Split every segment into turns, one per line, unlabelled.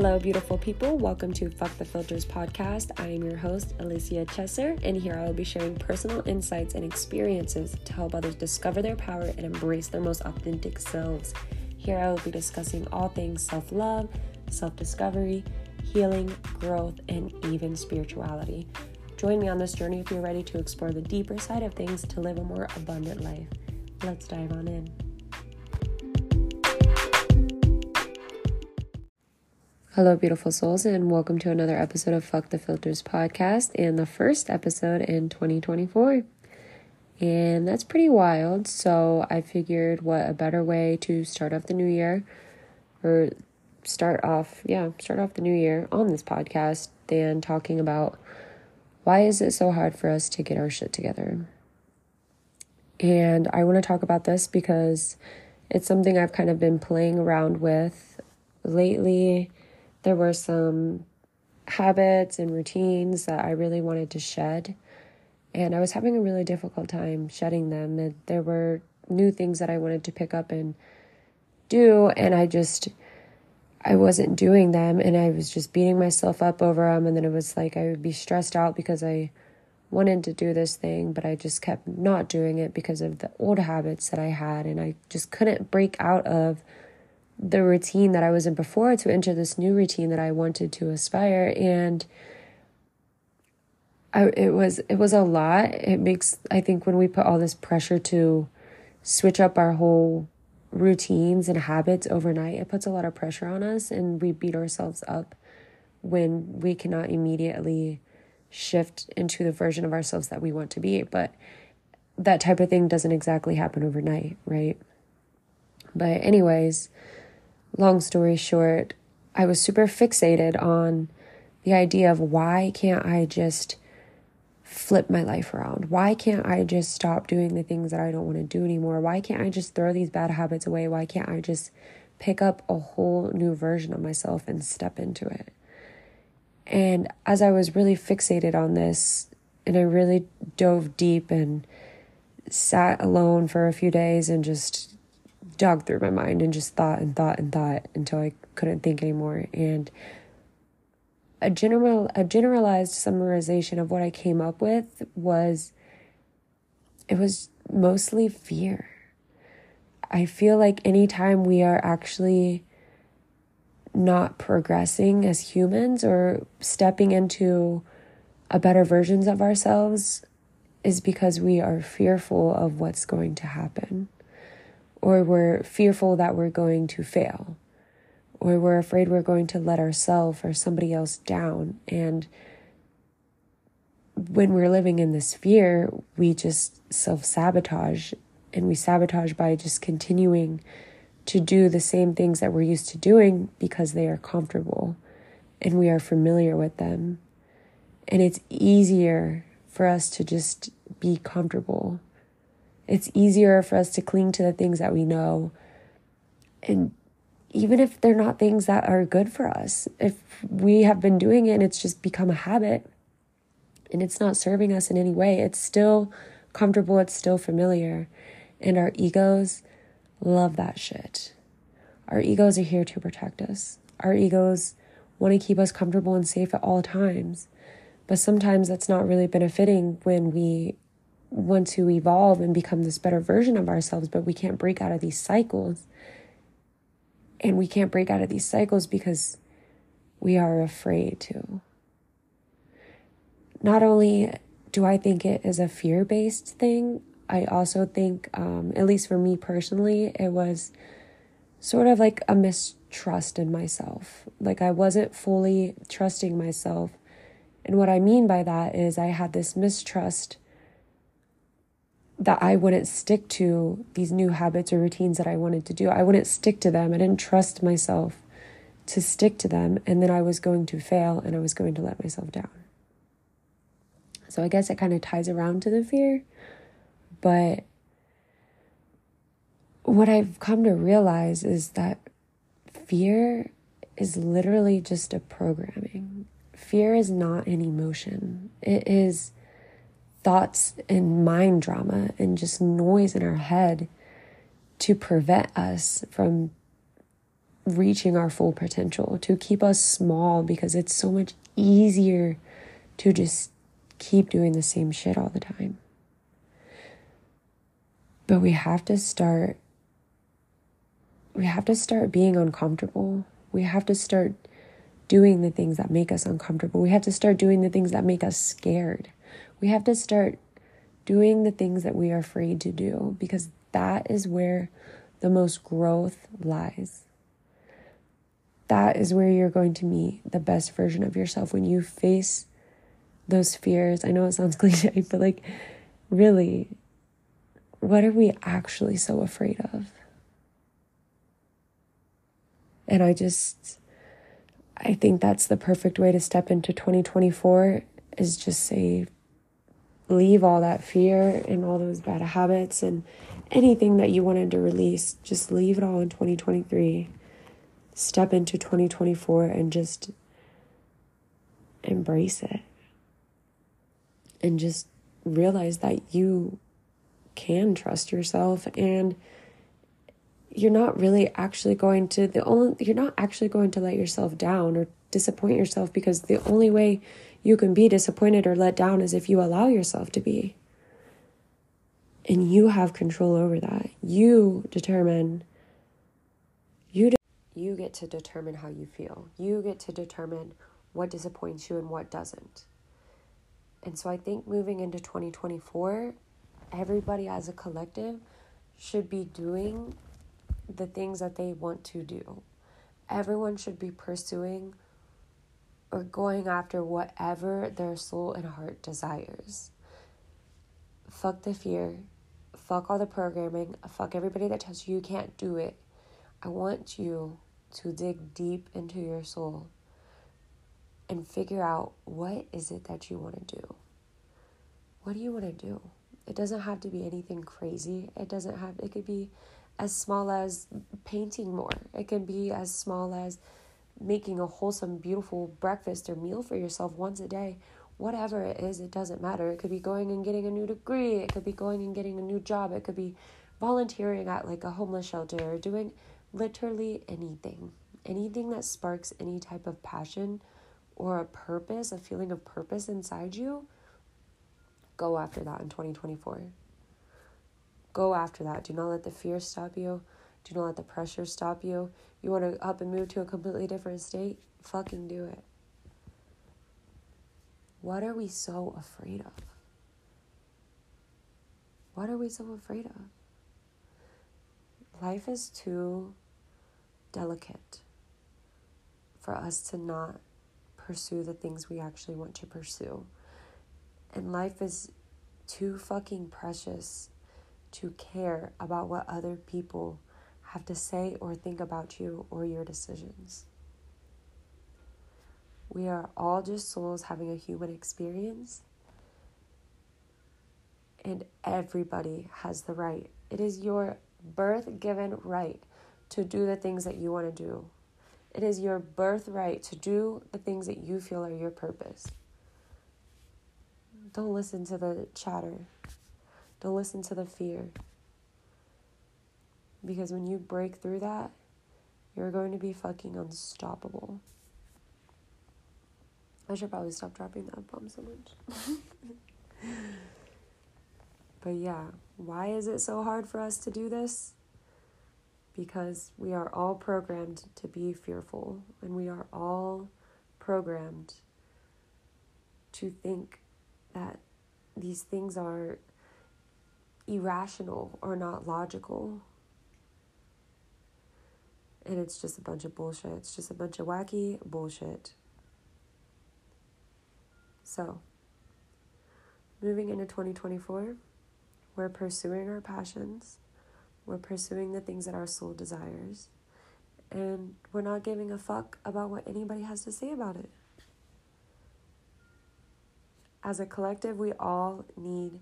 Hello, beautiful people. Welcome to Fuck the Filters podcast. I am your host, Alicia Chesser, and here I will be sharing personal insights and experiences to help others discover their power and embrace their most authentic selves. Here I will be discussing all things self love, self discovery, healing, growth, and even spirituality. Join me on this journey if you're ready to explore the deeper side of things to live a more abundant life. Let's dive on in. Hello, beautiful souls, and welcome to another episode of Fuck the Filters podcast and the first episode in 2024. And that's pretty wild. So, I figured what a better way to start off the new year or start off, yeah, start off the new year on this podcast than talking about why is it so hard for us to get our shit together. And I want to talk about this because it's something I've kind of been playing around with lately there were some habits and routines that I really wanted to shed. And I was having a really difficult time shedding them. And there were new things that I wanted to pick up and do. And I just, I wasn't doing them. And I was just beating myself up over them. And then it was like I would be stressed out because I wanted to do this thing, but I just kept not doing it because of the old habits that I had. And I just couldn't break out of the routine that I was in before to enter this new routine that I wanted to aspire and I, it was it was a lot. It makes I think when we put all this pressure to switch up our whole routines and habits overnight it puts a lot of pressure on us and we beat ourselves up when we cannot immediately shift into the version of ourselves that we want to be. But that type of thing doesn't exactly happen overnight right? But anyways long story short, I was super fixated on the idea of why can't I just flip my life around? Why can't I just stop doing the things that I don't want to do anymore? Why can't I just throw these bad habits away? Why can't I just pick up a whole new version of myself and step into it? And as I was really fixated on this, and I really dove deep and sat alone for a few days and just jogged through my mind and just thought and thought and thought until I couldn't think anymore. And a general a generalized summarization of what I came up with was it was mostly fear. I feel like anytime we are actually not progressing as humans or stepping into a better versions of ourselves is because we are fearful of what's going to happen or we're fearful that we're going to fail, or we're afraid we're going to let ourselves or somebody else down. And when we're living in this fear, we just self sabotage and we sabotage by just continuing to do the same things that we're used to doing because they are comfortable and we are familiar with them. And it's easier for us to just be comfortable it's easier for us to cling to the things that we know. And even if they're not things that are good for us, if we have been doing it and it's just become a habit and it's not serving us in any way, it's still comfortable, it's still familiar. And our egos love that shit. Our egos are here to protect us. Our egos want to keep us comfortable and safe at all times. But sometimes that's not really benefiting when we want to evolve and become this better version of ourselves, but we can't break out of these cycles. And we can't break out of these cycles because we are afraid to. Not only do I think it is a fear based thing, I also think, um, at least for me personally, it was sort of like a mistrust in myself. Like I wasn't fully trusting myself. And what I mean by that is I had this mistrust that I wouldn't stick to these new habits or routines that I wanted to do. I wouldn't stick to them. I didn't trust myself to stick to them. And then I was going to fail and I was going to let myself down. So I guess it kind of ties around to the fear. But what I've come to realize is that fear is literally just a programming. Fear is not an emotion. It is thoughts and mind drama and just noise in our head to prevent us from reaching our full potential, to keep us small because it's so much easier to just keep doing the same shit all the time. But we have to start we have to start being uncomfortable. We have to start doing the things that make us uncomfortable. We have to start doing the things that make us scared. We have to start doing the things that we are afraid to do because that is where the most growth lies. That is where you're going to meet the best version of yourself when you face those fears. I know it sounds cliche, but like, really, what are we actually so afraid of? And I just, I think that's the perfect way to step into 2024 is just say, leave all that fear and all those bad habits and anything that you wanted to release, just leave it all in 2023. Step into 2024 and just embrace it. And just realize that you can trust yourself and you're not really actually going to the only you're not actually going to let yourself down or disappoint yourself because the only way you can be disappointed or let down is if you allow yourself to be. And you have control over that. You determine you de- you get to determine how you feel. You get to determine what disappoints you and what doesn't. And so I think moving into 2024, everybody as a collective should be doing the things that they want to do. Everyone should be pursuing or going after whatever their soul and heart desires. Fuck the fear. Fuck all the programming. Fuck everybody that tells you you can't do it. I want you to dig deep into your soul and figure out what is it that you want to do. What do you want to do? It doesn't have to be anything crazy. It doesn't have it could be as small as painting more. It can be as small as making a wholesome, beautiful breakfast or meal for yourself once a day. Whatever it is, it doesn't matter. It could be going and getting a new degree. It could be going and getting a new job. It could be volunteering at like a homeless shelter or doing literally anything. Anything that sparks any type of passion or a purpose, a feeling of purpose inside you, go after that in 2024. Go after that. Do not let the fear stop you. Do not let the pressure stop you. You want to up and move to a completely different state? Fucking do it. What are we so afraid of? What are we so afraid of? Life is too delicate for us to not pursue the things we actually want to pursue. And life is too fucking precious to care about what other people have to say or think about you or your decisions. We are all just souls having a human experience, and everybody has the right. It is your birth given right to do the things that you want to do. It is your birthright to do the things that you feel are your purpose. Don't listen to the chatter. Don't listen to the fear. Because when you break through that, you're going to be fucking unstoppable. I should probably stop dropping that bomb so much. but yeah, why is it so hard for us to do this? Because we are all programmed to be fearful, and we are all programmed to think that these things are irrational or not logical. And it's just a bunch of bullshit. It's just a bunch of wacky bullshit. So, moving into 2024, we're pursuing our passions, we're pursuing the things that our soul desires, and we're not giving a fuck about what anybody has to say about it. As a collective, we all need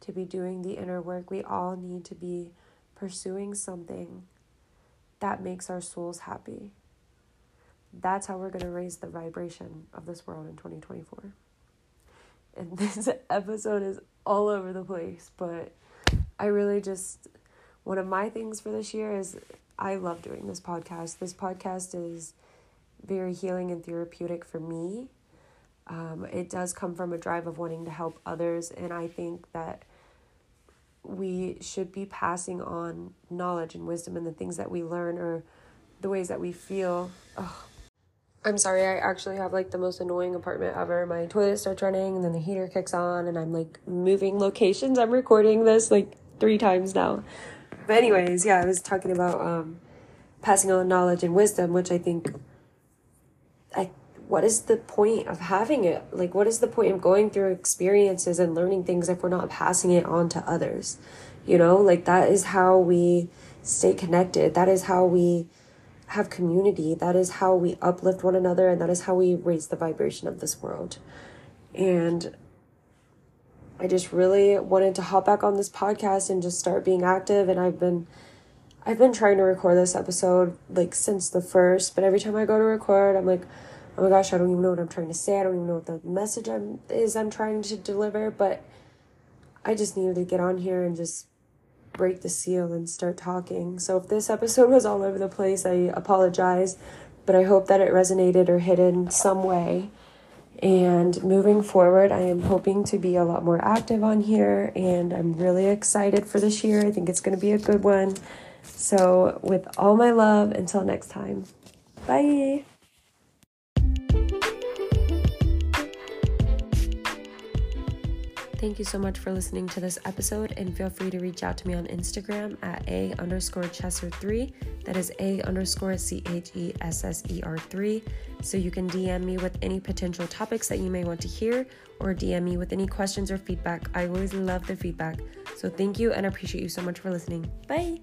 to be doing the inner work. We all need to be pursuing something that makes our souls happy. That's how we're going to raise the vibration of this world in 2024. And this episode is all over the place, but I really just, one of my things for this year is I love doing this podcast. This podcast is very healing and therapeutic for me. Um, it does come from a drive of wanting to help others, and I think that we should be passing on knowledge and wisdom and the things that we learn or the ways that we feel. Oh, I'm sorry, I actually have like the most annoying apartment ever. My toilet starts running and then the heater kicks on, and I'm like moving locations. I'm recording this like three times now. But, anyways, yeah, I was talking about um, passing on knowledge and wisdom, which I think I what is the point of having it? Like, what is the point of going through experiences and learning things if we're not passing it on to others? You know, like that is how we stay connected. That is how we have community. That is how we uplift one another, and that is how we raise the vibration of this world. And I just really wanted to hop back on this podcast and just start being active. And I've been I've been trying to record this episode like since the first, but every time I go to record, I'm like, oh my gosh, I don't even know what I'm trying to say. I don't even know what the message I'm, is I'm trying to deliver, but I just needed to get on here and just break the seal and start talking. So if this episode was all over the place, I apologize, but I hope that it resonated or hit in some way. And moving forward, I am hoping to be a lot more active on here, and I'm really excited for this year. I think it's going to be a good one. So, with all my love, until next time, bye. Thank you so much for listening to this episode, and feel free to reach out to me on Instagram at a underscore chesser3. That is a underscore c h e s s e r 3. So you can DM me with any potential topics that you may want to hear, or DM me with any questions or feedback. I always love the feedback. So thank you and appreciate you so much for listening. Bye.